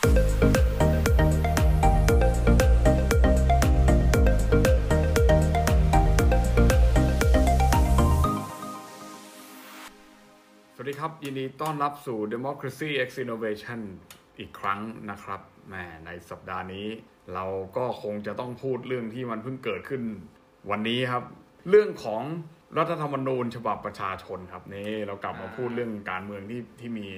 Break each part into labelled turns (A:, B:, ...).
A: สวัสดีครับ ยินดีต้อนรับสู่ Democracy X Innovation อีกครั้งนะครับแหมในสัปดาห์นี้ เราก็คงจะต้องพูดเรื่องที่มันเพิ่งเกิดขึ้น วันนี้ครับ เรื่องของรัฐธรรมนูญฉบับประชาชนครับนี่เรากลับมาพูดเรื่องการเมืองที่ที่มี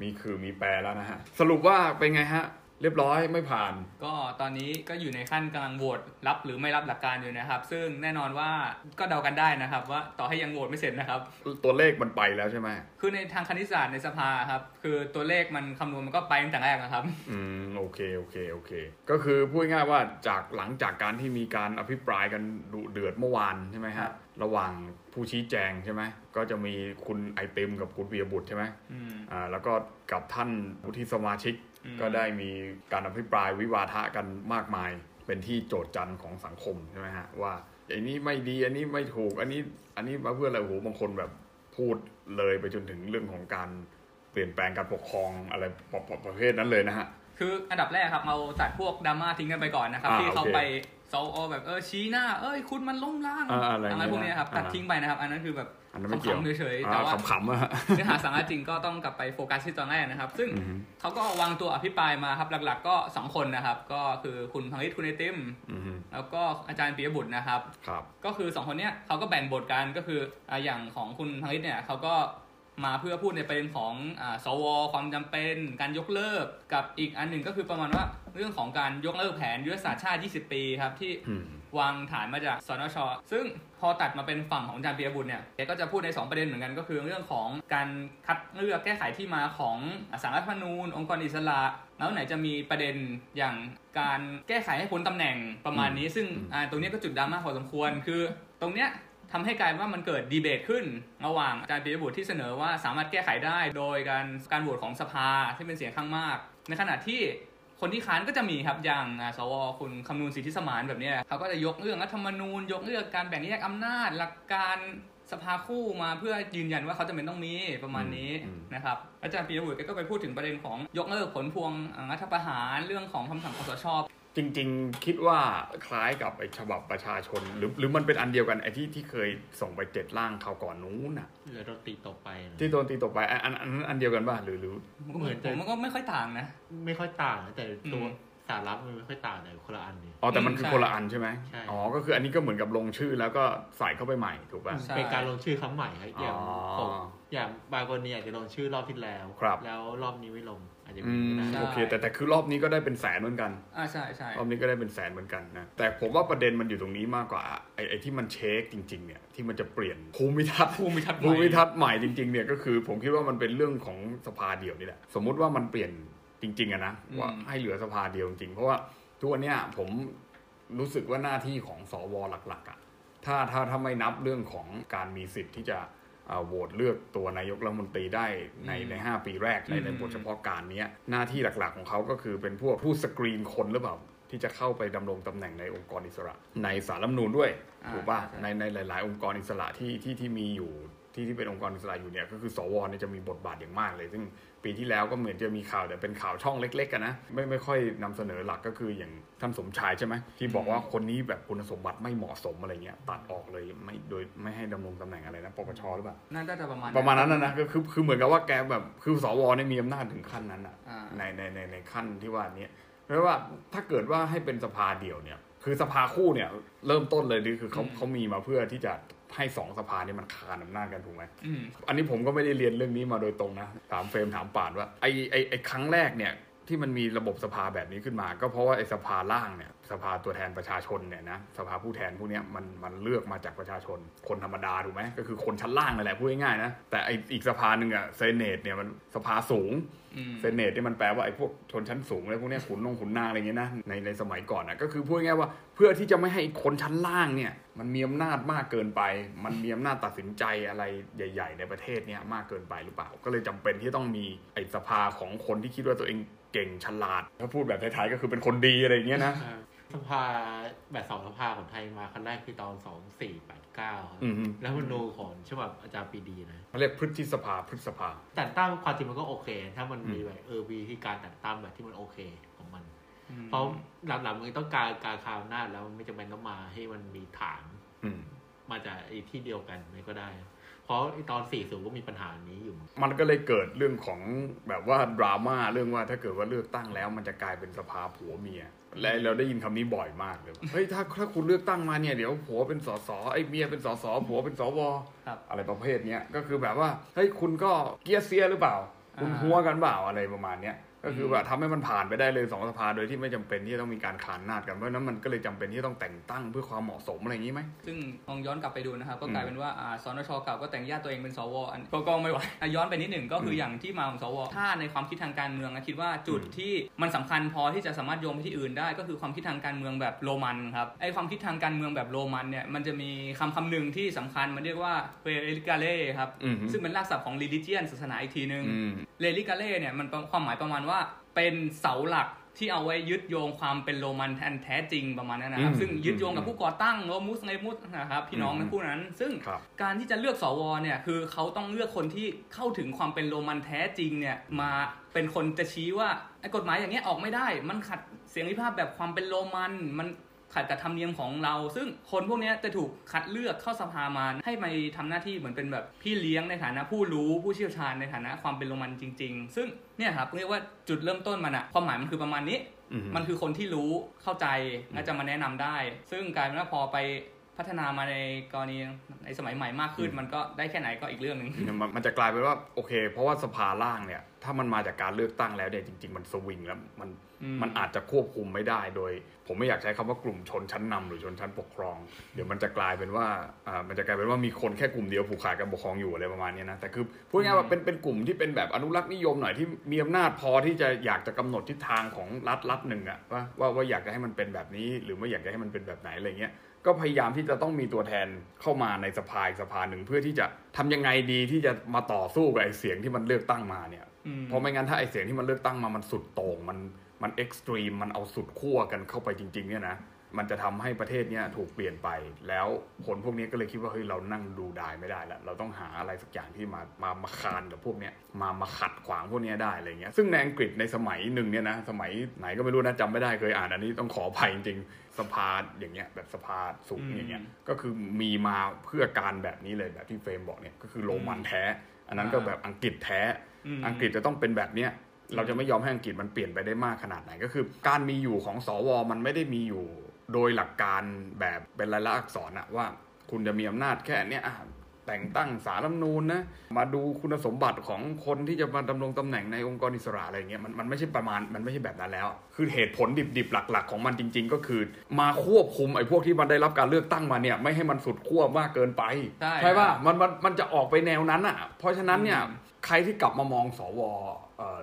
A: มีคือมีแปรแล้วนะฮะ สรุปว่าเป็นไงฮะ เรียบร้อยไม่ผ่าน
B: ก็ตอนนี้ก็อยู่ในขั้นกำลังโหวตรับหรือไม่รับหลักการอยู่นะครับ ซึ่งแน่นอนว่าก็เดากันได้นะครับ ว่าต่อให้ยังโหวตไม่เสร็จนะครับ
A: ตัวเลขมันไปแล้วใช่ไหม
B: คือในทางคณิตศาสตร์ในสภาครับ คือตัวเลขมันคำนวณมันก็ไปตั้งแต่แรกนะครับ
A: อืมโอเคโอเคโอเค ก็คือพูดง่ายๆว่าจากหลังจากการที่มีการอภิปรายกันดุเดือดเมื่อวานใช่ไหม
B: ครั
A: ฮะ
B: บ
A: ระหว่างผู้ชี้แจงใช่ไหมก็จะมีคุณไอติมกับคุณปียบุตรใช่ไหม
B: อืม
A: อ่าแล้วก็กับท่านวุฒิสมาชิก
B: อืม
A: ก็ได้มีการอภิปรายวิวาทะกันมากมาย เป็นที่โจทย์จันของสังคมใช่ไหมฮะว่าอันนี้ไม่ดีอันนี้ไม่ถูกอันนี้อันนี้มาเพื่ออะไรโอ้โหบางคนแบบพูดเลยไปจนถึงเรื่องของการเปลี่ยนแปลงการปกครองอะไรประประประเภทนั้นเลยนะฮะ
B: คืออันดับแรกครับเราตัดพวกดราม่าทิ้งกันไปก่อนนะครับ
A: อ่า
B: ที่เขา
A: โอเค
B: ไป โซอแบบเออชี้หน้า เอ้ยคุณมันล้มล้าง
A: อ่าอะไร
B: อะไรพวกเนี้ยครับ
A: อ่า
B: ตัดทิ้งไปนะครับ อันนั้นคือแบบ
A: อันนั้นไม่เกี่ยว
B: ขำๆเฉยๆแต่
A: อ่า
B: ว่า
A: ขำๆอะฮะ
B: เนื้อหาสาระจริงก็ต้องกลับไปโฟกัสที่ตอนแรกนะครับ ซึ่ง
A: อือฮึ
B: เขาก็วางตัวอภิปรายมาครับหลัก ๆ ก็สองคนนะครับ ก็คือคุณพังลิศคุณไอติม
A: อือฮึ
B: แล้วก็อาจารย์ปิยบุตรนะครับ
A: ครับ
B: ก็คือสองคนเนี้ยเขาก็แบ่งบทกันก็คืออ่าอย่างของคุณพังลิศเนี่ยเขาก็มาเพื่อพูดในประเด็นของอาสวความจำเป็น การยกเลิกกับอีกอันหนึ่งก็คือประมาณว่า เรื่องของการยกเลิกแผนยุทธศาสตร์ชาติ 20 ปีครับที่
A: อืม
B: วางฐานมาจากสนช ซึ่งพอตัดมาเป็นฝั่งของอาจารย์เปียบุตรเนี่ยแกก็จะพูดใน 2 ประเด็นเหมือนกัน ก็คือเรื่องของการคัดเลือกแก้ไขที่มาของสารรัฐธรรมนูญ องค์กรอิสระ แล้วไหนจะมีประเด็นอย่างการแก้ไขให้พ้นตำแหน่งประมาณนี้ ซึ่งอ่าตรงเนี้ยก็จุดดราม่าพอสมควร คือตรงเนี้ยทำให้กลายว่ามันเกิดดีเบตขึ้น ระหว่างอาจารย์ปียบุตรที่เสนอว่าสามารถแก้ไขได้ โดยการการโหวตของสภาที่เป็นเสียงข้างมาก ในขณะที่ คนที่ค้านก็จะมีครับอย่างอ่าสวคุณคำนูนสิทธิสมานแบบเนี้ยเขาก็จะยกเรื่องรัฐธรรมนูญยกเรื่องการแบ่งแยกอำนาจ หลักการสภาคู่มาเพื่อยืนยันว่าเขาจะเป็นต้องมีประมาณนี้
A: อืม
B: นะครับอาจารย์ปียบุตรแกก็ไปพูดถึงประเด็นของยกเลิกผลพวงอ่ารัฐประหารเรื่องของคำสั่งคสช
A: จริง ๆ คิดว่าคล้ายกับไอ้ฉบับประชาชน หรือหรือมันเป็นอันเดียวกันไอ้ที่ที่เคยส่งไปเจ็ดร่างคราวก่อนนู้นน่ะ
C: เหลือโดนตีตกไปนะ
A: ที่โดนตีตกไปอันอันอันนั้นอันเดียวกันป่ะหรือหรือ
B: ผมก็เหมือนผมมันก็ไม่ค่อยต่างนะ
C: ไม่ค่อยต่างนะแต่ตัว
B: อืม
C: สาระมันไม่ค่อยต่างแต่คนละอันนี่
A: อ๋อแต่มันคือ
B: ใช่
A: คนละอันใช่ไหม
C: ใช่
A: อ๋อก็คืออันนี้ก็เหมือนกับลงชื่อแล้วก็ใส่เข้าไปใหม่ถูกป่ะ
B: ใช่
C: เป็นการลงชื่อครั้งใหม่ครับอย่าง
A: อ๋อ
C: ผมอย่างบางคนเนี่ยอาจจะลงชื่อรอบที่แล้ว
A: ครับ
C: แล้วรอบนี้ไม่ลงอาจจะ
A: อื
C: มี
A: ม
C: ก็ได้
B: ใช่
A: โอเค แต่แต่คือรอบนี้ก็ได้เป็นแสนเหมือนกัน
B: อ่าใช่ใช่
A: รอบนี้ก็ได้เป็นแสนเหมือนกันนะแต่ผมว่าประเด็นมันอยู่ตรงนี้มากกว่าไอ้ไอ้ที่มันเช็คจริงๆเนี่ยที่มันจะเปลี่ยนภูมิทัศน์
B: ภูมิทัศน์ให
A: ภู
B: ม่
A: มิทัศน์ใหม่จริงๆเนี่ยก็คือผมคิดว่ามันเป็นเรื่องของสภาเดียวนี่แหละสมมุติว่ามันเปลี่ยน จริง ๆอะนะว่าให้เหลือสภาเดียวจริงๆเพราะว่าทุกวันเนี้ยผมรู้สึกว่าหน้าที่ของสวหลักๆอะถ้าถ้าถ้าไม่นับเรื่องของการมีสิทธิ์ที่จะเอ่อโหวตเลือกตัวนายกรัฐมนตรีได้ในในห้าปีแรกในในบทเฉพาะการเนี้ยหน้าที่หลักๆของเขาก็คือเป็นพวกผู้สกรีนคนหรือเปล่าที่จะเข้าไปดำรงตำแหน่งในองค์กรอิสระ ในสารรัฐธรรมนูญด้วย
B: อ่า
A: ถูกป่ะ
B: ใช่
A: ในในหลาย ๆ องค์กรอิสระที่ที่ที่มีอยู่ ที่ที่เป็นองค์กรอิสระอยู่เนี่ยก็คือสวเนี่ยจะมีบทบาทอย่างมากเลย ซึ่งปีที่แล้วก็เหมือนจะมีข่าวแต่เป็นข่าวช่องเล็กๆกันนะไม่ไม่ค่อยนำเสนอหลักก็คืออย่างท่านสมชายใช่ไหมที่บอกว่าคนนี้แบบคุณสมบัติไม่เหมาะสมอะไรเงี้ยตัดออกเลยไม่โดยไม่ให้ดำรงตำแหน่งอะไรนะปปชหรือเปล่า
B: น่าจะประมาณ
A: ประมาณนั้นนะนะก็คือคือเหมือนกับว่าแกแบบคือสวเนี่ยมีอำนาจถึงขั้นนั้นอะ
B: อ่า
A: ในในในในขั้นที่ว่านี้เพราะว่าถ้าเกิดว่าให้เป็นสภาเดียวเนี่ยคือสภาคู่เนี่ยเริ่มต้นเลยนี่คือเขา
B: อืม
A: เขามีมาเพื่อที่จะ ให้สองสภาเนี่ยมันคานอำนาจกันถูกไหม
B: อืม
A: อันนี้ผมก็ไม่ได้เรียนเรื่องนี้มาโดยตรงนะถามเฟรมถามป่านว่าไอไอไอครั้งแรกเนี่ย ที่มันมีระบบสภาแบบนี้ขึ้นมา ก็เพราะว่าไอสภาล่างเนี่ยสภาตัวแทนประชาชนเนี่ยนะสภาผู้แทนพวกเนี้ยมันมันเลือกมาจากประชาชน คนธรรมดาถูกไหมก็คือคนชั้นล่างนั่นแหละพูดง่ายๆนะแต่ไออีกสภาหนึ่งอะเซเนตเนี่ยมันสภาสูง
B: อืม
A: เซเนตนี่มันแปลว่าไอ้พวกชนชั้นสูงอะไรพวกเนี้ยขุนนงขุนนางอะไรเงี้ยนะในในสมัยก่อนนะก็คือพูดง่ายๆว่าเพื่อที่จะไม่ให้คนชั้นล่างเนี่ยมันมีอำนาจมากเกินไป มันมีอำนาจตัดสินใจอะไรใหญ่ ๆ ในประเทศเนี่ยมากเกินไปหรือเปล่า ก็เลยจำเป็นที่ต้องมีไอ้สภาของคนที่คิดว่าตัวเอง เก่งฉลาด ถ้าพูดแบบไทยๆก็คือเป็นคนดีอะไรอย่างเงี้ยนะ
C: สภาแบบสองสภาของไทยมาครั้งแรกคือตอนสองสี่แปดเก้า
A: อืม
C: แล้วมันดูของฉบับอาจารย์ปรีดีนะ
A: เขาเรียกพฤษภาพฤษภา
C: แต่งตั้งความจริงมันก็โอเค ถ้ามันมี
A: อืม
C: แบบเออวิธีการแต่งตั้งแบบที่มันโอเคของมัน
B: อืม
C: เพราะหลังๆมันต้องการการคราวหน้าจแล้วมันไม่จำเป็นต้องมาให้มันมีฐาน
A: อืม
C: มาจากไอ้ที่เดียวกันมันก็ได้ เพราะไอ้ตอนสี่สูก็มีปัญหานี้อยู่
A: มันก็เลยเกิดเรื่องของแบบว่าดราม่าเรื่องว่าถ้าเกิดว่าเลือกตั้งแล้ว มันจะกลายเป็นสภาผัวเมีย และเราได้ยินคำนี้บ่อยมากเลยว่าเฮ้ยถ้าถ้าคุณเลือกตั้งมาเนี่ยเดี๋ยวผัวเป็นสสไอ้เมียเป็นสสผัวเป็นสว
B: ครับ
A: อะไรประเภทเนี้ยก็คือแบบว่าเฮ้ยคุณก็เกียร์เสียหรือเปล่า คุณ
B: อ่า
A: หัวกันเปล่าอะไรประมาณเนี้ย ก็คือแบบทำให้มันผ่านไปได้เลยสองสภาโดยที่ไม่จำเป็นที่จะต้องมีการขานนาดกันเพราะฉะนั้นมันก็เลยจำเป็นที่ต้องแต่งตั้งเพื่อความเหมาะสมอะไรอย่างนี้ไหม
B: ซึ่งลองย้อนกลับไปดูนะครับก็
A: อืม
B: กลายเป็นว่าอ่าสนชเก่าก็แต่งญาติตัวเองเป็นสวอันก็ก็ไม่ไหวอะย้อนไปนิดหนึ่งก็คืออ
A: ม
B: อย่างที่มาของสวถ้าในความคิดทางการเมืองนะคิดว่าจุด
A: อืม
B: ที่มันสำคัญพอที่จะสามารถโยงไปที่อื่นได้ ก็คือความคิดทางการเมืองแบบโรมันครับไอความคิดทางการเมืองแบบโรมันเนี่ยมันจะมีคำคำหนึ่งที่สำคัญมันเรียกว่าเวริกาเล่ครับ
A: อืม
B: ซึ่งเป็นรากศัพท์ของ religion ศาสนาอีกทีนึง
A: อืม
B: เลลิกาเล่เนี่ยมันความหมายประมาณว่าเป็นเสาหลักที่เอาไว้ยึดโยงความเป็นโรมันแทนแท้จริงประมาณนั้นนะครับ
A: อืม
B: ซึ่งยึดโยงกับผู้ก่อตั้งโรมุสไงมุสนะครับพี่น้อง
A: อืม
B: ทั้งคู่นั้น ซึ่ง
A: ครับ
B: การที่จะเลือกสวเนี่ยคือเขาต้องเลือกคนที่เข้าถึงความเป็นโรมันแท้จริงเนี่ยมาเป็นคนจะชี้ว่าไอ้กฎหมายอย่างเงี้ยออกไม่ได้ มันขัดเสรีภาพแบบความเป็นโรมันมัน ขัดกับธรรมเนียมของเรา ซึ่งคนพวกเนี้ยจะถูกคัดเลือกเข้าสภามาให้มาทำหน้าที่เหมือนเป็นแบบพี่เลี้ยงในฐานะผู้รู้ผู้เชี่ยวชาญในฐานะความเป็นโรมันจริง ๆ ซึ่งเนี่ยครับเรียกว่าจุดเริ่มต้นมันอะความหมายมันคือประมาณนี้
A: อืม
B: มันคือคนที่รู้เข้าใจและจะมาแนะนำได้ ซึ่งกลายเป็นว่าพอไปพัฒนามาในกรณีในสมัยใหม่มากขึ้น มันก็ได้แค่ไหนก็อีกเรื่องหนึ่ง
A: มันมันจะกลายเป็นว่าโอเค เพราะว่าสภาล่างเนี่ยถ้ามันมาจากการเลือกตั้งแล้วเนี่ยจริง ๆ มันสวิงแล้วมัน
B: อื ม
A: มันอาจจะควบคุมไม่ได้โดย ผมไม่อยากใช้คำว่ากลุ่มชนชั้นนำหรือชนชั้นปกครอง เดี๋ยวมันจะกลายเป็นว่าอ่ามันจะกลายเป็นว่ามีคนแค่กลุ่มเดียวผูกขาดการปกครองอยู่อะไรประมาณเนี้ยนะแต่คือพูดง่ายๆว่าเป็นเป็นกลุ่มที่เป็นแบบอนุรักษ์นิยมหน่อยที่มีอำนาจพอที่จะอยากจะกำหนดทิศทางของรัฐรัฐหนึ่งอะว่าว่าว่าอยากจะให้มันเป็นแบบนี้ หรือไม่อยากจะให้มันเป็นแบบไหนอะไรเงี้ยก็พยายามที่จะต้องมีตัวแทนเข้ามาในสภาอีกสภาหนึ่งเพื่อที่จะทำยังไงดีที่จะมาต่อสู้กับไอ้เสียงที่มันเลือกตั้งมาเนี่ย
B: อืม
A: เพราะไม่งั้นถ้าไอ้เสียงที่มันเลือกตั้งมามันสุดโต่งมัน มัน extreme มันเอาสุดขั้วกันเข้าไปจริง ๆ เนี่ยนะมันจะทำให้ประเทศเนี้ยถูกเปลี่ยนไป แล้วคนพวกนี้ก็เลยคิดว่าเฮ้ยเรานั่งดูได้ไม่ได้แล้วเราต้องหาอะไรสักอย่างที่มามามาคานกับพวกเนี้ยมามาขัดขวางพวกเนี้ยได้อะไรเงี้ยซึ่งในอังกฤษในสมัยหนึ่งเนี่ยนะสมัยไหนก็ไม่รู้นะจำไม่ได้เคยอ่านอันนี้ต้องขออภัยจริงๆสภาอย่างเงี้ยแบบสภาสูงอย่างเงี้ยก็คือมีมาเพื่อการแบบนี้เลยแบบที่เฟรมบอกเนี่ยก็คือโรมันแท้ อันนั้นก็แบบอังกฤษแท้
B: ม
A: อังกฤษจะต้องเป็นแบบเนี้ย เราจะไม่ยอมให้อังกฤษมันเปลี่ยนไปได้มากขนาดไหนก็คือ การมีอยู่ของสวมันไม่ได้มีอยู่โดยหลักการแบบเป็นลายลักษณ์อักษรอะว่า คุณจะมีอำนาจแค่เนี้ยอะแต่งตั้งสารรัฐธรรมนูญนะมาดูคุณสมบัติของคนที่จะมาดำรงตำแหน่งในองค์กรอิสระอะไรเงี้ยมันมันไม่ใช่ประมาณมันไม่ใช่แบบนั้นแล้ว คือเหตุผลดิบๆ หลัก ๆ ของมันจริง ๆ ก็คือ มาควบคุมไอ้พวกที่มันได้รับการเลือกตั้งมาเนี่ยไม่ให้มันสุดขั้วมากเกินไป
B: ใช่
A: ป่ะมันมันมันจะออกไปแนวนั้นอะ เพราะฉะนั้นเนี่ย
B: อืม
A: ใครที่กลับมามองสวเอ่อ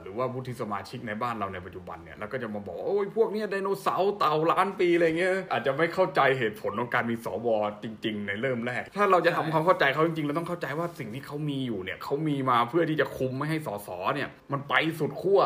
A: หรือว่าวุฒิสมาชิกในบ้านเราในปัจจุบันเนี่ยแล้วก็จะมาบอกโอ้ยพวกเนี้ยไดโนเสาร์เต่าล้านปีอะไรเงี้ยอาจจะไม่เข้าใจเหตุผลของการมีสวจริง ๆ ในเริ่มแรก ถ้าเราจะทำความเข้าใจเขาจริงๆเราต้องเข้าใจว่าสิ่งที่เขามีอยู่เนี่ยเขามีมาเพื่อที่จะคุมไม่ให้สสเนี่ยมันไปสุดขั้ว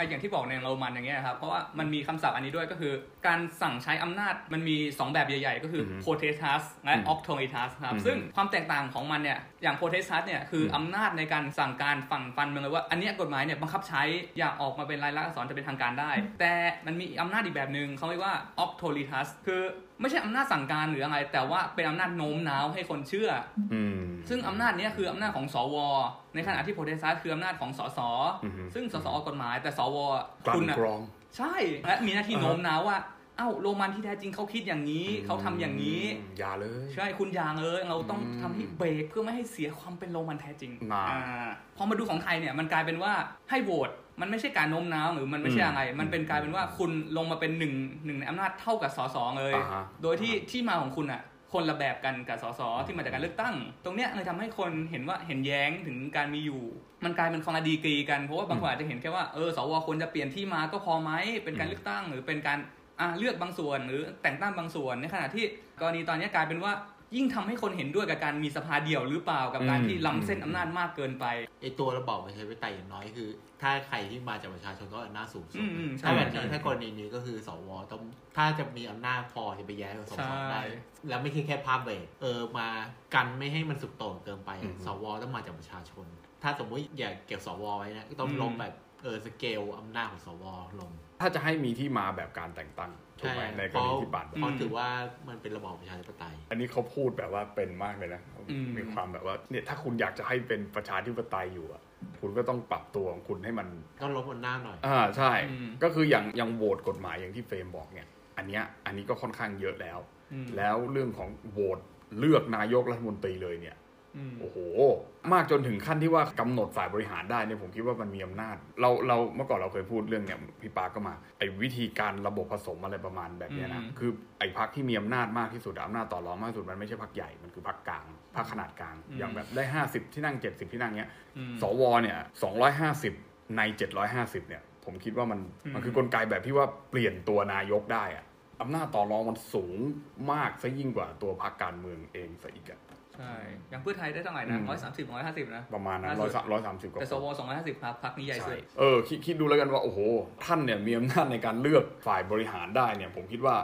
B: อ้อย่างที่บอกในโรมันอย่างเงี้ยครับ เพราะว่ามันมีคำศัพท์อันนี้ด้วยก็คือ การสั่งใช้อำนาจมันมี 2 แบบใหญ่ๆ ก็คืออ
A: อฮึ
B: potestas และ
A: อืม
B: auctoritas ครับ
A: อืม
B: ซึ่งความแตกต่างของมันเนี่ย อย่าง potestas เนี่ยคืออ
A: ม
B: อำนาจในการสั่งการฝั่งฟันเมืองเลยว่า อันเนี้ยกฎหมายเนี่ยบังคับใช้อยากออกมาเป็นลายลักษณ์อักษรจะเป็นทางการได้ แต่มันมีอำนาจอีกแบบหนึ่งเขาเรียกว่า auctoritas คือ ไม่ใช่อำนาจสั่งการหรืออะไร แต่ว่าเป็นอำนาจโน้มน้าวให้คนเชื่อ
A: อืม
B: ซึ่งอำนาจเนี้ยคืออำนาจของสว ในขณะที่โพเทสซัสคืออำนาจของสส
A: อือฮึ
B: ซึ่งสสออกกฎหมาย แต่สว
A: กลั่
B: คุ
A: น
B: ณน่ะ
A: กรอง
B: ใช่และมีหน้าที่
A: อ่าฮะ
B: โน้มน้าวว่าเอ้าโรมันที่แท้จริงเขาคิดอย่างนี้เขาทำอย่างนี้
A: มอย่าเลย
B: ใช่คุณอย่างเออเราต้อง
A: อืม
B: ทำให้เบรกเพื่อไม่ให้เสียความเป็นโรมันแท้จริง
A: น่า
B: อ่าพอมาดูของไทยเนี่ยมันกลายเป็นว่าให้โหวต มันไม่ใช่การโน้มน้าวหรือมันไม่ใช่
A: อืม
B: อะไร มันเป็นกลายเป็นว่าคุณลงมาเป็นหนึ่งหนึ่งในอำนาจเท่ากับสสเลย
A: อ่าฮะ
B: โดยที่ที่มาของคุณอะ คนละแบบกันกับสสที่มาจากการเลือกตั้ง ตรงเนี้ยเลยทำให้คนเห็นว่าเห็นแย้งถึงการมีอยู่ มันกลายเป็นคนละดีกรีกันเพราะว่าบางคนอาจจะเห็นแค่ว่าเออสวควรจะเปลี่ยนที่มาก็พอไหมเป็นการเลือกตั้งหรือเป็นการอะเลือกบางส่วนหรือแต่งตั้งบางส่วนในขณะที่กรณีตอนเนี้ยกลายเป็นว่า ยิ่งทำให้คนเห็นด้วยกับการมีสภาเดี่ยวหรือเปล่ากับการ
A: อืม
B: ที่ล้ำเส้นอำนาจมากเกินไป
C: ไอตัวระบอบประชาธิปไตยอย่างน้อยคือ ถ้าใครที่มาจากประชาชนก็อำนาจสูงสุด
B: อืมอืมใช่
C: ถ้าแบบ
B: ใช่
C: นี้ถ้ากรณีนี้ก็คือสวต้องถ้าจะมีอำนาจพอจะไปแย้งกับสส
B: ใช่
C: ได้แล้วไม่ใช่แค่ภาพเบรกเออมากันไม่ให้มันสุดโต่งเกินไปอะ
A: อืม
C: สวต้องมาจากประชาชน ถ้าสมมุติอยากเก็บสวไว้นะก็ต้องลงแบบเออสเกลอำนาจของสวลง
A: ถ้าจะให้มีที่มาแบบการแต่งตั้งถูกไหมในกรณีที่บัตร
C: เพราะถือว่ามันเป็นระบอบประชาธิปไตย
A: อันนี้เขาพูดแบบว่าเป็นมากเลยนะ
B: อืม
A: มีความแบบว่าเนี่ยถ้าคุณอยากจะให้เป็นประชาธิปไตยอยู่อะคุณก็ต้องปรับตัวของคุณให้มัน
C: ต้องลดอำนาจหน่อย
A: อ่าใช่
B: อืม
A: ก็คืออย่างอย่างโหวตกฎหมายอย่างที่เฟรมบอกเนี่ย อันเนี้ยอันนี้ก็ค่อนข้างเยอะแล้ว
B: อืม
A: แล้วเรื่องของโหวตเลือกนายกรัฐมนตรีเลยเนี่ย
B: อืม
A: โอ้โห มากจนถึงขั้นที่ว่ากำหนดฝ่ายบริหารได้เนี่ยผมคิดว่ามันมีอำนาจ เราเราเมื่อก่อนเราเคยพูดเรื่องเนี่ยพี่ปาก็มาไอ้วิธีการระบบผสมอะไรประมาณแบบเนี้ยนะ
B: อืม
A: คือไอ้พักที่มีอำนาจมากที่สุดอำนาจต่อรองมากที่สุดมันไม่ใช่พักใหญ่มันคือพักกลางพักขนาดกลาง อย่างแบบได้ 50 ที่นั่ง 70 ที่นั่งเนี้ย
B: อืม
A: สวเนี่ย250 ใน 750 เนี่ย ผมคิดว่ามัน
B: อืม
A: มันคือกลไกแบบที่ว่าเปลี่ยนตัวนายกได้อะอำนาจต่อรองมันสูงมากซะยิ่งกว่าตัวพรรคการเมืองเองซะอีกอะ
B: ใช่อย่างเพื่อไทยได้เท่าไหร่
A: อื
B: นะ
A: ม
B: ร้อยสามสิบร้อยห้าสิบนะ
A: ประมาณนั้น
B: ล่า
A: ร้
B: สุ
A: อย
B: ด
A: ร้อยสามสิบกว่า
B: แต่สวสองร้อยห้าสิบครับพักนี้ใหญ่สุด
A: เออคิดคิดดูแล้วกันว่า โอ้โห ท่านเนี่ยมีอำนาจในการเลือกฝ่ายบริหารได้เนี่ย ผมคิดว่า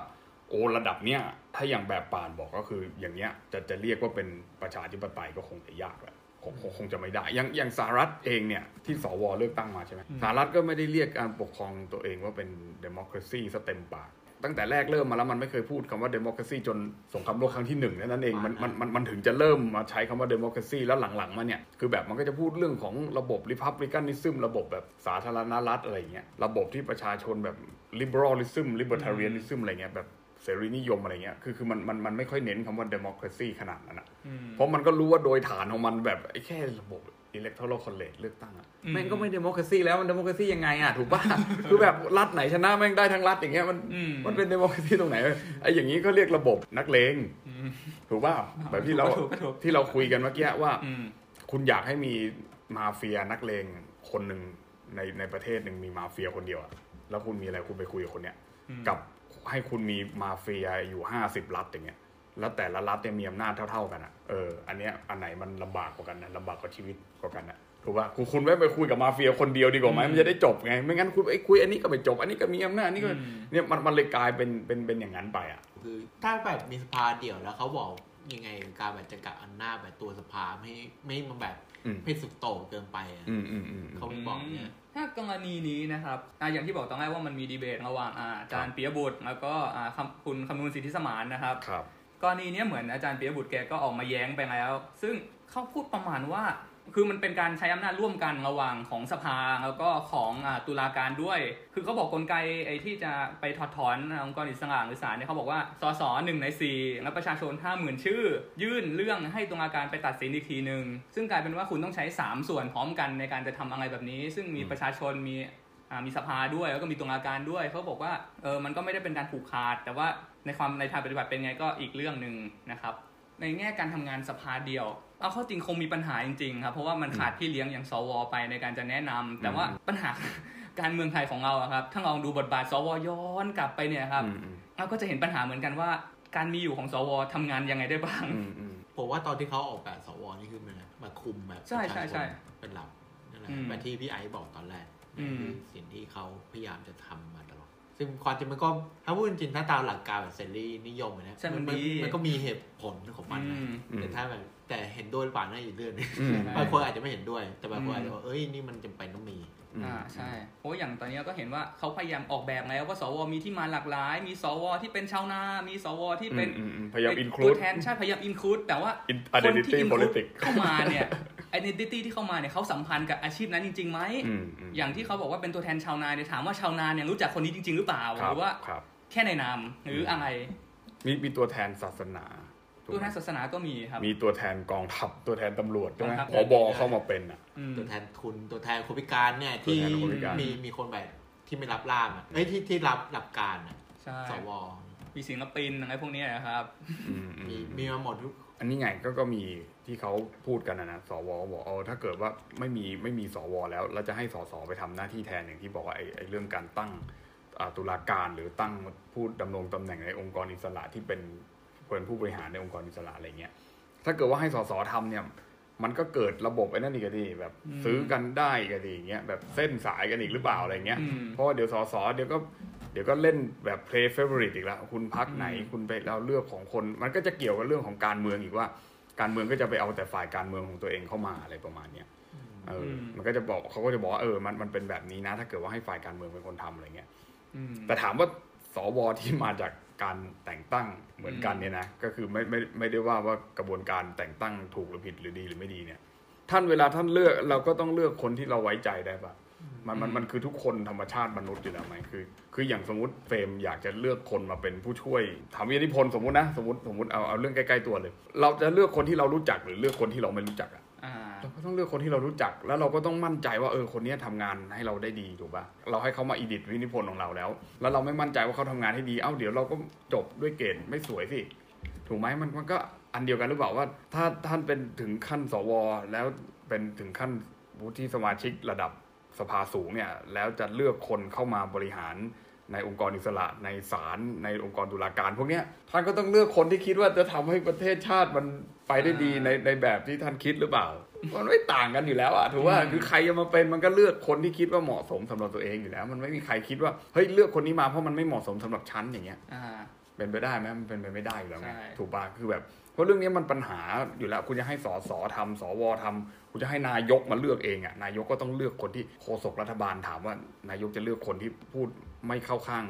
A: โอ้ระดับเนี้ยถ้าอย่างแบบป่านบอกก็คืออย่างเนี้ยจะจะเรียกว่าเป็นประชาธิปไตยก็คงจะยากแหละคงคงคงจะไม่ได้ อย่างอย่างสหรัฐเองเนี่ยที่สวเลือกตั้งมาใช่ไหม
B: อืม
A: สหรัฐก็ไม่ได้เรียกการปกครองตัวเองว่าเป็น democracy ซะเต็มปาก ตั้งแต่แรกเริ่มมาแล้วมันไม่เคยพูดคำว่า democracy จนสงครามโลกครั้งที่หนึ่งนั่นเองมันมันมันมันถึงจะเริ่มมาใช้คำว่า democracy แล้วหลังๆมาเนี่ยคือแบบมันก็จะพูดเรื่องของระบบ republicanism ระบบแบบสาธารณรัฐอะไรอย่างเงี้ยระบบที่ประชาชนแบบ liberalism libertarianism อะไรเงี้ยแบบเสรีนิยมอะไรเงี้ย คือคือมันมันมันไม่ค่อยเน้นคำว่า democracy ขนาดนั้นอะ
B: อืม
A: เพราะมันก็รู้ว่าโดยฐานของมันแบบไอ้แค่ระบบ electoral college เลือกตั้งอะ
B: อืม
A: แม่งก็ไม่ democracy แล้วมัน democracy ยังไงอะถูกป่ะคือแบบรัฐไหนชนะแม่งได้ทั้งรัฐอย่างเงี้ยมัน
B: อืม
A: มันเป็น democracy ตรงไหนไอ้อย่างนี้ก็เรียกระบบนักเลง
B: อืม
A: ถูกป่ะแบบที่เรา
B: ถูกถูก
A: ที่เราคุยกันเมื่อกี้ว่า
B: อืม
A: คุณอยากให้มีมาเฟียนักเลงคนหนึ่งในในประเทศหนึ่งมีมาเฟียคนเดียวอะแล้วคุณมีอะไรคุณไปคุยกับคนเนี้ย
B: อืม
A: กับให้คุณมีมาเฟียอยู่ห้าสิบรัฐอย่างเงี้ย แล้วแต่ละรัฐเนี่ยมีอำนาจเท่า ๆกันอะเอออันเนี้ยอันไหนมันลำบากกว่ากันนะลำบากกว่าชีวิตกว่ากันนะถูกป่ะคุณคุณไม่ไปคุยกับมาเฟียคนเดียวดีกว่าไหมมันจะได้จบไงไม่งั้นคุณไปคุยอันนี้ก็ไม่จบ อันนี้ก็มีอำนาจอันนี้ก็
B: อืม
A: เนี่ยมันมันเลยกลายเป็นเป็นเป็นอย่างนั้นไปอะ
C: คือถ้าแบบมีสภาเดี่ยวแล้วเขาบอกยังไงการแบบจะกักอำนาจแบบตัวสภาไม่ให้ไม่ให้มันแบบ
A: อืม
C: ไม่สุดโต่งเกินไปอะ
A: อืมอืมอืม
C: เขาไม่บอกเนี่ย
B: ถ้ากรณีนี้นะครับอ่าอย่างที่บอกตอนแรกว่ามันมีดีเบตระหว่างอาอาจารย์ปิยบุตร แล้วก็อ่าคำคุณคำนูนสิทธิสมานนะครับ
A: ครับ
B: กรณีนี้เหมือนอาจารย์ปิยบุตรแกก็ออกมาแย้งไปแล้ว ซึ่งเขาพูดประมาณว่า คือมันเป็นการใช้อำนาจร่วมกันระหว่างของสภาแล้วก็ของอตุลาการด้วย คือเขาบอกกลไกไอ้ที่จะไปถอดถอนองค์กรอิสระหรือศาลเนี่ยเขาบอกว่าสสหนึ่งในสี่แล้วประชาชนห้าหมื่นชื่อ ยื่นเรื่องให้ตุลาการไปตัดสินอีกทีหนึ่งซึ่งกลายเป็นว่าคุณต้องใช้ 3 ส่วนพร้อมกันในการจะทำอะไรแบบนี้ ซึ่งมีประชาชนมีมีสภาด้วยแล้วก็มีตุลาการด้วยเขาบอกว่าเออมันก็ไม่ได้เป็นการผูกขาดแต่ว่า ในความในทางปฏิบัติเป็นไงก็อีกเรื่องหนึ่งนะครับ ในแง่การทำงานสภาเดียวเอาเข้าจริงคงมีปัญหาจริงๆครับเพราะว่ามันขาดพี่เลี้ยงอย่างสวไปในการจะแนะนำแต่ว่าปัญหาการเมืองไทยของเราอะครับถ้าลองดูบทบาทสวย้อนกลับไปเนี่ยครับ
A: อืมอืม
B: เราก็จะเห็นปัญหาเหมือนกันว่า การมีอยู่ของสวทำงานยังไงได้บ้าง
A: อืมอืม
C: ผมว่าตอนที่เขาออกแบบสวนี่คือมันมาคุมแบบ
B: ใช่ใช่ใช่
C: ประชาชนเป็นหลักนั่นแหละ
B: อืม
C: แบบที่พี่ไอซ์บอกตอนแรก
B: อืม
C: คือสิ่งที่เขาพยายามจะทำมาตลอด ซึ่งความจริงมันก็ถ้าพูดจริงๆถ้าตามหลักการแบบเซรีนิยมอะนะ
B: ใช่มันดี
C: มันก็มีเหตุผลของมันนะ
B: อืม
C: แต่ถ้าแบบแต่เห็นด้วยหรือเปล่านั่นอีกเรื่องหนึง
A: อืม
C: บางคนอาจจะไม่เห็นด้วย แต่บางคน
B: อืม
C: อาจจะว่าเอ้ยนี่มันจำเป็นต้องมี
A: อืม
B: อ่าใช่เพราะอย่างตอนนี้ก็เห็นว่าเขาพยายามออกแบบแล้วว่าสวมีที่มาหลากหลาย มีสวที่เป็นชาวนา มีสวที่เป็น
A: อืมอืมพยายาม
B: เป็น
A: include
B: ตัวแทนชาติพยายามอินคลูดแต่ว่า
A: in-
B: คนที่
A: identity
B: include
A: politics
B: เข้ามาเนี่ย identity ที่เข้ามาเนี่ยเขาสัมพันธ์กับอาชีพนั้นจริงๆไหม
A: อืมม
B: อย่างที่เขาบอกว่าเป็นตัวแทนชาวนาเนี่ยถามว่าชาวนาเนี่ยรู้จักคนนี้จริง ๆ หรือเปล่า
A: ครั
B: ห
A: บ
B: รือว่า
A: ครับ
B: แค่ในนามหรืออะไร
A: มีมีตัวแทนศาสนาถูก
B: ตัว
A: ไห
B: แท
A: ม
B: นศาสนาก็มีครับ
A: มีตัวแทนกองทัพตัวแทนตำรวจใช่ไหม
B: กองทัพ
A: ผบเข้ามาเป็นอะ
B: อืม
C: ตัวแทนทุนตัวแทนคนพิการเนี่ยที่
A: ตัวแทนคนพิการ
C: มีมีคนแบบที่ไม่รับร่างอะเอ้ยที่ที่รับหลักการอะ
B: ใช่
C: สว
B: มีศิลปินอะไรพวกเนี้ยนะครับ
A: อืมอืม
C: มีมีมาหมดทุก
A: อันนี้ไงก็ก็มีที่เขาพูดกันนะนะสวบอกเออถ้าเกิดว่าไม่มีไม่มีสวแล้วเราจะให้สสไปทำหน้าที่แทนอย่างที่บอกว่าไอ้ไอ้เรื่องการตั้งอ่าตุลาการหรือตั้งผู้ดำรงตำแหน่งในองค์กรอิสระที่เป็นเป็นผู้บริหารในองค์กรอิสระอะไรเงี้ยถ้าเกิดว่าให้สสทำเนี่ย มันก็เกิดระบบไอ้นั่นอีกอะดิแบบ
B: อืม
A: ซื้อกันได้อีกันดิอย่างเงี้ยแบบเส้นสายกันอีกหรือเปล่าอะไรเงี้ย
B: อืม
A: เพราะว่าเดี๋ยวสสเดี๋ยวก็เดี๋ยวก็เล่นแบบ play favorite อีกแล้วคุณพักไหน
B: อืม
A: คุณไปเราเลือกของคน มันก็จะเกี่ยวกับเรื่องของการเมืองอีกว่า การเมืองก็จะไปเอาแต่ฝ่ายการเมืองของตัวเองเข้ามาอะไรประมาณเนี้ยเอออ
B: ม
A: มันก็จะบอกเขาก็จะบอกว่าเออมันมันเป็นแบบนี้นะ ถ้าเกิดว่าให้ฝ่ายการเมืองเป็นคนทำอะไรเงี้ย
B: อืม
A: แต่ถามว่าสวที่มาจากการแต่งตั้งเหมือนกันเนี่ยนะก็คือไม่ไม่ไม่ได้ว่าว่ากระบวนการแต่งตั้งถูกหรือผิดหรือดีหรือไม่ดีเนี่ย ท่านเวลาท่านเลือกเราก็ต้องเลือกคนที่เราไว้ใจได้ปะ มันมันมันคือทุกคนธรรมชาติมนุษย์อยู่แล้วไหมคือ คืออย่างสมมติเฟรมอยากจะเลือกคนมาเป็นผู้ช่วยทำวิทยานิพนธ์สมมตินะสมมติสมมติเอาเอาเรื่องใกล้ๆตัวเลย เราจะเลือกคนที่เรารู้จักหรือเลือกคนที่เราไม่รู้จักอะ
B: อ่า
A: เราก็ต้องเลือกคนที่เรารู้จัก แล้วเราก็ต้องมั่นใจว่าเออคนเนี้ยทำงานให้เราได้ดีถูกปะเราให้เขามา edit วิทยานิพนธ์ของเราแล้ว แล้วเราไม่มั่นใจว่าเขาทำงานให้ดีเอ้าเดี๋ยวเราก็จบด้วยเกรดไม่สวยสิถูกไหมมันมันก็อันเดียวกันหรือเปล่าว่า ถ้าท่านเป็นถึงขั้นสวแล้วเป็นถึงขั้นวุฒิสมาชิกระดับ สภาสูงเนี่ยแล้วจะเลือกคนเข้ามาบริหารในองค์กรอิสระในศาลในองค์กรตุลาการ พวกเนี้ยท่านก็ต้องเลือกคนที่คิดว่าจะทำให้ประเทศชาติมันไปได้ดีในในแบบที่ท่านคิดหรือเปล่ามันไม่ต่างกันอยู่แล้วอะถือว่า
B: อืม
A: คือใครจะมาเป็นมันก็เลือกคนที่คิดว่าเหมาะสมสำหรับตัวเองอยู่แล้ว มันไม่มีใครคิดว่าเฮ้ยเลือกคนนี้มาเพราะมันไม่เหมาะสมสำหรับฉันอย่างเงี้ย
B: อ่า
A: เป็นไปได้ไหมมันเป็นไปไม่ได้อยู่แล้วไง
B: ใช่
A: ถูกปะคือแบบเพราะเรื่องนี้มันปัญหาอยู่แล้ว คุณจะให้สสทำสวทำคุณจะให้นายกมาเลือกเองอะนายกก็ต้องเลือกคนที่โฆษกรัฐบาลถามว่านายกจะเลือกคนที่พูดไม่เข้าข้าง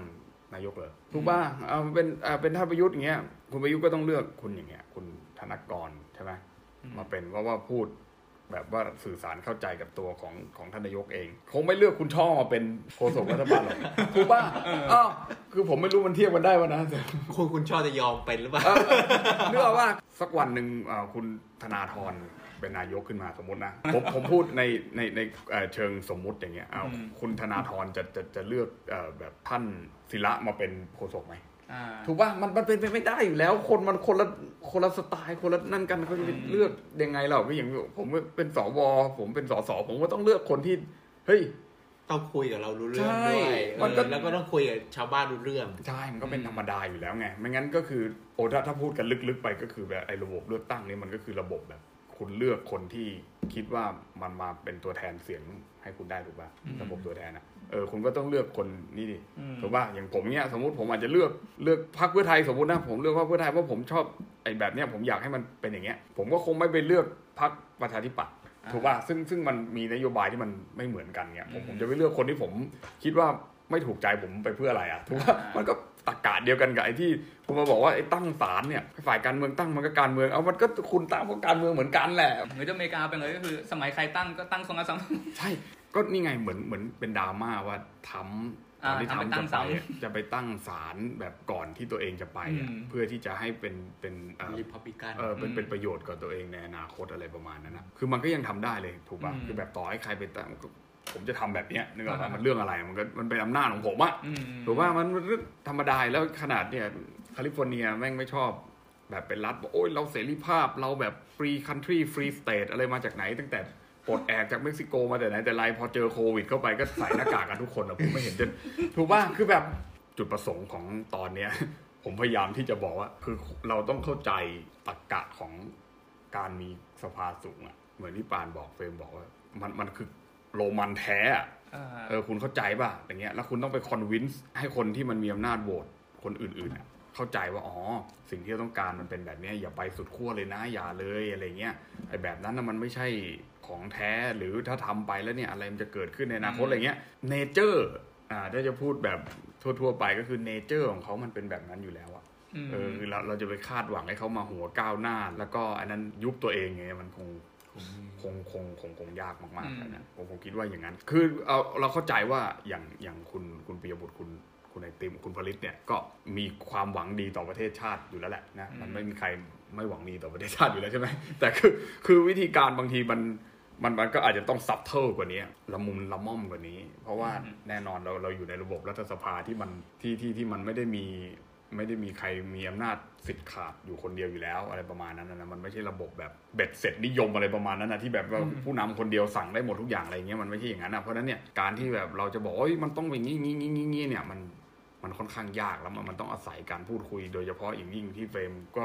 A: นายกเลยถูกปะเอาเป็นอ่าเป็นท่านประยุทธ์อย่างเงี้ย คุณประยุทธ์ก็ต้องเลือกคุณอย่างเงี้ย คุณธนกรใช่ไหมมาเป็นเพราะว่าพูด แบบว่าสื่อสารเข้าใจกับตัวของของท่านนายกเอง คงไม่เลือกคุณช่อมาเป็นโฆษกรัฐบาลหรอกถูกป่ะอ้าวคือผมไม่รู้มันเทียบกันได้วะนะแต่
C: คุณคุณชอบจะยอมเป็นหรือเปล่า
A: เออเนื่องว่าสักวันหนึ่งอ่าคุณธนาธรเป็นนายกขึ้นมาสมมตินะผมผมพูดในในในเอ่อเชิงสมมุติอย่างเงี้ยอ้าว
B: อืม
A: คุณธนาธรจะจะจะเลือกเอ่อแบบท่านศิระมาเป็นโฆษกไหม
B: อ่า
A: ถูกป่ะมันมันเป็นไปไม่ได้อยู่แล้ว คนมันคนละคนละสไตล์คนละนั่นกันเขาจะไป
B: อืม
A: เลือกยังไงเราก็อย่างผมเป็นสวผมเป็นสสผมก็ต้องเลือกคนที่ เฮ้ย
C: ต้องคุยกับเรารู้เรื่อง
A: ใช่
C: ด้วย
A: มันก็
C: เออแล้วก็ต้องคุยกับชาวบ้านรู้เรื่อง
A: ใช่ มันก็เป็นธรรมดาอยู่แล้วไง ไม่งั้นก็คือโอ้ถ้าถ้าพูดกันลึกๆไปก็คือแบบไอ้ระบบเลือกตั้งนี่มันก็คือระบบแบบ คุณเลือกคนที่คิดว่ามันมาเป็นตัวแทนเสียงให้คุณได้ถูกป่ะ
B: อืม
A: ระบบตัวแทนอะเออคุณก็ต้องเลือกคนนี่ดิ
B: อืม
A: ถูกป่ะอย่างผมเนี้ยสมมติผมอาจจะเลือกเลือกพรรคเพื่อไทยสมมตินะผมเลือกพรรคเพื่อไทยเพราะผมชอบไอ้แบบเนี้ยผมอยากให้มันเป็นอย่างเงี้ย ผมก็คงไม่ไปเลือกพรรคประชาธิปัตย์
B: อ่า
A: ถูกป่ะซึ่งซึ่งมันมีนโยบายที่มันไม่เหมือนกันเงี้ยผม
B: อืม
A: ผมจะไปเลือกคนที่ผมคิดว่าไม่ถูกใจผมไปเพื่ออะไรอะถูกป่ะ
B: อ่ามั
A: มันก็ ตากาศเดียวกันกับไอ้ที่คุณมาบอกว่าไอ้ตั้งศาลเนี่ยฝ่ายการเมืองตั้งมันก็การเมืองเอามันก็คุณตั้งเพราะการเมืองเหมือนกันแหละ
B: เหมือนที่อเมริกาเป็นเลยก็คือ สมัยใครตั้งก็ตั้งทรงกันซ้
A: ใช่ก็นี่ไงเหมือนเหมือนเป็นดราม่าว่าทำตอนที่
B: อ่าทำไป
A: ทำ
B: ตั้
A: จะ
B: ง
A: ไป
B: ศาล
A: อะจะไปตั้งศาลแบบก่อนที่ตัวเองจะไปอะ
B: อืม
A: เพื่อที่จะให้เป็นเป็นเอ่อ
C: รีพับลิกัน
A: เออเป็น
B: อืม
A: เป็นประโยชน์กับตัวเองในอนาคตอะไรประมาณนั้นนะคือมันก็ยังทำได้เลยถูกป่ะ
B: อืม
A: คือแบบต่อให้ใครไปตั้งก็ ผมจะทำแบบเนี้ยนึกออกปะ
B: อ่ามั
A: มันเรื่องอะไรมันก็มันเป็นอำนาจของผมอะำ
B: อืม
A: ถูกว่ามันมันธรรมดาแล้วขนาดเนี่ยแคลิฟอร์เนียแม่งไม่ชอบแบบเป็นรัฐบอกโอ้ยเราเสรีภาพเราแบบ free country free state อะไรมาจากไหน ตั้งแต่ปลดแอกจากเม็กซิโกมาแต่ไหนแต่ไรพอเจอโควิดเข้าไปก็ใส่หน้ากากกันทุกคนอะผมไม่เห็นจะถูกป่ะคือแบบจุดประสงค์ของตอนเนี้ย ผมพยายามที่จะบอกว่า คือเราต้องเข้าใจตรรกะของการมีสภาสูงอะเหมือนที่ปานบอกเฟรมบอกว่า มันมันคือ โรมันแท้อะ
B: อ่า
A: เออคุณเข้าใจป่ะอย่างเงี้ยแล้วคุณต้องไปคอนวินส์ให้คนที่มันมีอำนาจโหวตคนอื่นๆน่ะเข้าใจว่าอ๋อสิ่งที่เราต้องการมันเป็นแบบเนี้ยอย่าไปสุดขั้วเลยนะอย่าเลยอะไรเงี้ยไอ้แบบนั้นน่ะมันไม่ใช่ของแท้หรือถ้าทำไปแล้วเนี่ยอะไรมันจะเกิดขึ้นในอนาคตอะไรเงี้ยnature อ่าถ้าจะพูดแบบทั่วๆไปก็คือ nature ของเขามันเป็นแบบนั้นอยู่แล้วอะ
B: ม
A: เออคือเราเราจะไปคาดหวังให้เขามาหัวก้าวหน้า แล้วก็อันนั้นยุบตัวเองไงมันคง คงคงคงคงยากมากๆแล้วนะผมผมคิดว่าอย่างนั้น คือเอาเราเข้าใจว่าอย่างอย่างคุณคุณปิยบุตรคุณคุณไอติมคุณพริษฐ์เนี่ยก็มีความหวังดีต่อประเทศชาติอยู่แล้วแหละนะมันไม่มีใครไม่หวังดีต่อประเทศชาติอยู่แล้วใช่ไหมแต่คือคือวิธีการบางทีมันมันมันก็อาจจะต้องซับเทิลกว่านี้ละมุนละม่อมกว่านี้ เพราะว่าแน่นอนเราเราอยู่ในระบบรัฐสภาที่มันที่ที่ที่มันไม่ได้มี ไม่ได้มีใครมีอำนาจสิทธิ์ขาดอยู่คนเดียวอยู่แล้ว อะไรประมาณนั้นนะมันไม่ใช่ระบบแบบเบ็ดเสร็จนิยมอะไรประมาณนั้นนะที่แบบว่าผู้นำคนเดียวสั่งได้หมดทุกอย่างอะไรเงี้ยมันไม่ใช่อย่างนั้นนะเพราะฉะนั้นเนี่ยการที่แบบเราจะบอกว่าเอ้ยมันต้องเป็นงี้งี้งี้งี้งี้เนี่ยมันมมันค่อนข้างยากแล้วมันมันต้องอาศัยการพูดคุย โดยเฉพาะอย่างยิ่งที่เฟรมก็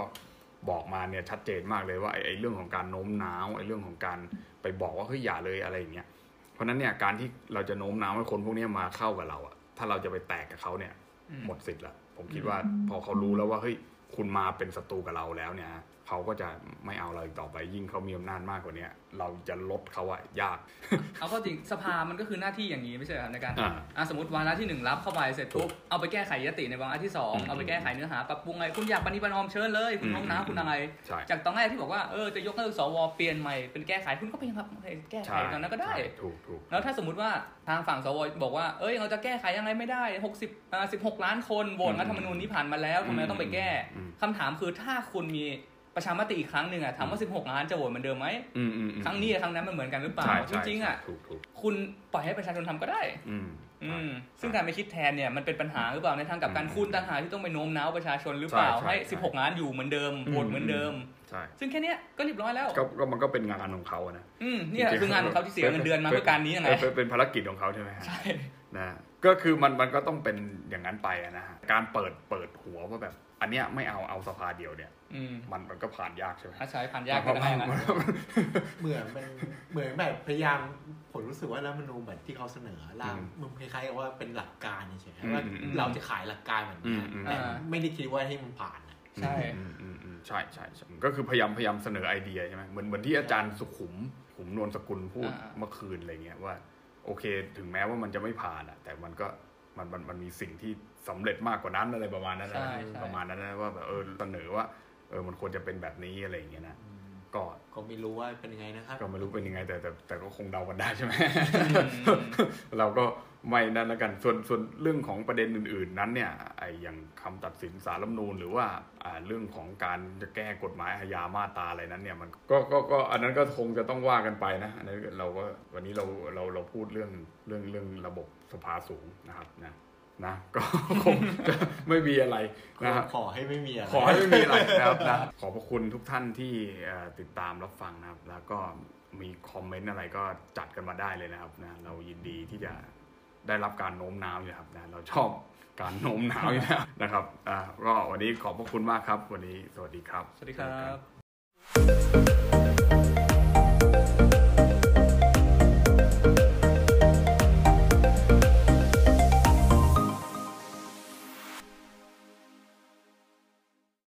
A: บอกมาเนี่ยชัดเจนมากเลยว่าไอ้ไอ้เรื่องของการโน้มน้าวไอ้เรื่องของการไปบอกว่าเฮ้ยอย่าเลยอะไรอย่างเงี้ยเพราะฉะนั้นเนี่ยการที่เราจะโน้มน้าวให้คนพวกเนี้ยมาเข้ากับเราอะถ้าเราจะไปแตกกับเขาเนี่ย
B: อืม
A: หมดสิทธิ์ละ ผมคิดว่าพอเขารู้แล้วว่าเฮ้ยคุณมาเป็นศัตรูกับเราแล้วเนี่ย เขาก็จะไม่เอาเราอีกต่อไป ยิ่งเขามีอำนาจมากกว่าเนี้ยเราจะลดเขาอะยาก
B: เอาก็จริงสภามันก็คือหน้าที่อย่างนี้ไม่ใช่เหรอครับในการ
A: อ่า
B: อะสมมติวาระที่หนึ่งรับเข้าไปเสร็จปุ๊บเอาไปแก้ไขยติในวาระที่สอง
A: อืม
B: เอาไปแก้ไขเนื้อหาปรับปรุงอะไรคุณอยากปฏิบัตินอมเชิญเลย คุณ
A: อืม
B: โน้มน้าวคุณอะไร
A: ใช่
B: จากตอนแรกที่บอกว่าเออจะยกเลิกสวเปลี่ยนใหม่เป็นแก้ไขคุณก็ไปครับแก้ไข
A: ใช่
B: ตอนนั้นก็ได้
A: ใช่ถูกถูก
B: แล้วถ้าสมมติว่าทางฝั่งสวบอกว่าเอ้ยเราจะแก้ไขยังไงไม่ได้60อ่า16ล้านคนโหวต
A: อืม
B: รัฐธรรมนูญนี้ผ่านมาแล้วทำไมต้องไปแก้
A: อืม
B: คำถามคือถ้าคุณมี ประชามติอีกครั้งหนึ่งอะถามว่า 16 ล้านจะโหวตเหมือนเดิมไหม
A: อืมอืมอืม
B: ครั้งนี้กับครั้งนั้นมันเหมือนกันหรือเปล่า
A: ใช่
B: จ
A: ใช่
B: ริงๆอะ
A: ถูกถูก
B: คุณปล่อยให้ประชาชนทำก็ได้
A: อืม
B: อืม
A: ใช่
B: ซึ่งการไปคิดแทนเนี่ยมันเป็นปัญหาหรือเปล่าในทางกลับกัน
A: อืม
B: คุณต่างหากที่ต้องไปโน้มน้าวประชาชนหรือเปล่า
A: ใช่ใช่
B: ให้
A: ใช่
B: 16 ล้านอยู่เหมือนเดิมโหวตเหมือนเดิม
A: ใช่
B: ซึ่งแค่เนี้ยก็เรียบร้อยแล้ว
A: ก็ก็มันก็เป็นงานของเขาอะนะ
B: อืมเนี่ยคืองานของเขาที่เสียเงินเดือนมาเพื่อการนี้ยังไง
A: เป็นเป็นภารกิจของเขาใช่ไหมฮะ
B: ใช่
A: นะก็คือมันมันก็ต้องเป็นอย่างนั้นไปอะนะฮะการเปิดเปิดหัวว่าแบบ อันเนี้ยไม่เอาเอาสภาเดียวเนี่ย
B: อืม
A: มันมันก็ผ่านยากใช่ไหม
B: ถ้าใช้ผ่านยากก็ได้นะ
C: เหมือนมันเหมือนแบบพยายามผมรู้สึกว่ารัฐธรรมนูญแบบที่เขาเสนอร่าง
A: อืม
C: มันคล้ายๆกับว่าเป็นหลักการเฉย
A: อืม
C: ๆว่า
A: อืม
C: เราจะขายหลักการแบบนี้
A: อืมอืม
C: แต่ไม่ได้คิดว่าให้มันผ่านอะ
B: ใช่
A: อืมอืมอืมใช่ใช่ใช่ก็คือพยายามพยายามเสนอไอเดียใช่ไหมเหมือนเหมือนที่อาจารย์สุขุมขุมนวลสกุลพูด
B: อ่า
A: เมื่อคืนอะไรเงี้ยว่า โอเค ถึงแม้ว่ามันจะไม่ผ่านอะแต่มันก็ มันมันมันมีสิ่งที่สำเร็จมากกว่านั้นอะไรประมาณนั้นนะ
B: ใช่ใช่
A: ประมาณนั้นนะว่าแบบเออเสนอว่าเออมันควรจะเป็นแบบนี้อะไรอย่างเงี้ยนะก็
C: ก็ไม่รู้ว่าเป็นยังไงนะครับ
A: ก็ไม่รู้เป็นยังไงแต่แต่แต่ก็คงเดากันได้ใช่ไหม
B: อืม
A: เราก็ ไม่นั่นแล้วกันส่วนส่วนเรื่องของประเด็นอื่น ๆ นั้นเนี่ยไอ้อย่างคำตัดสินสารรัฐธรรมนูญหรือว่าอ่าเรื่องของการจะแก้กฎหมายอาญามาตราอะไรนั้นเนี่ยมันก็ก็ก็อันนั้นก็คงจะต้องว่ากันไปนะอันนั้นเราก็วันนี้เราเราเราพูดเรื่องเรื่องเรื่องระบบสภาสูงนะครับนะนะก็คงจะไม่มีอะไรนะครับ
C: ขอให้ไม่มีอะไร
A: ขอให้ไม่มีอะไรนะครับนะขอบพระคุณทุกท่านที่เอ่อติดตามรับฟังนะครับ แล้วก็มีคอมเมนต์อะไรก็จัดกันมาได้เลยนะครับนะเรายินดีที่จะ ได้รับการโน้มน้าวอยู่ครับนะเราชอบการโน้มน้าวอยู่แล้วนะครับอ่าก็วันนี้ขอบพระคุณมากครับ วันนี้สวัสดีครับ
B: สวัสดีครับ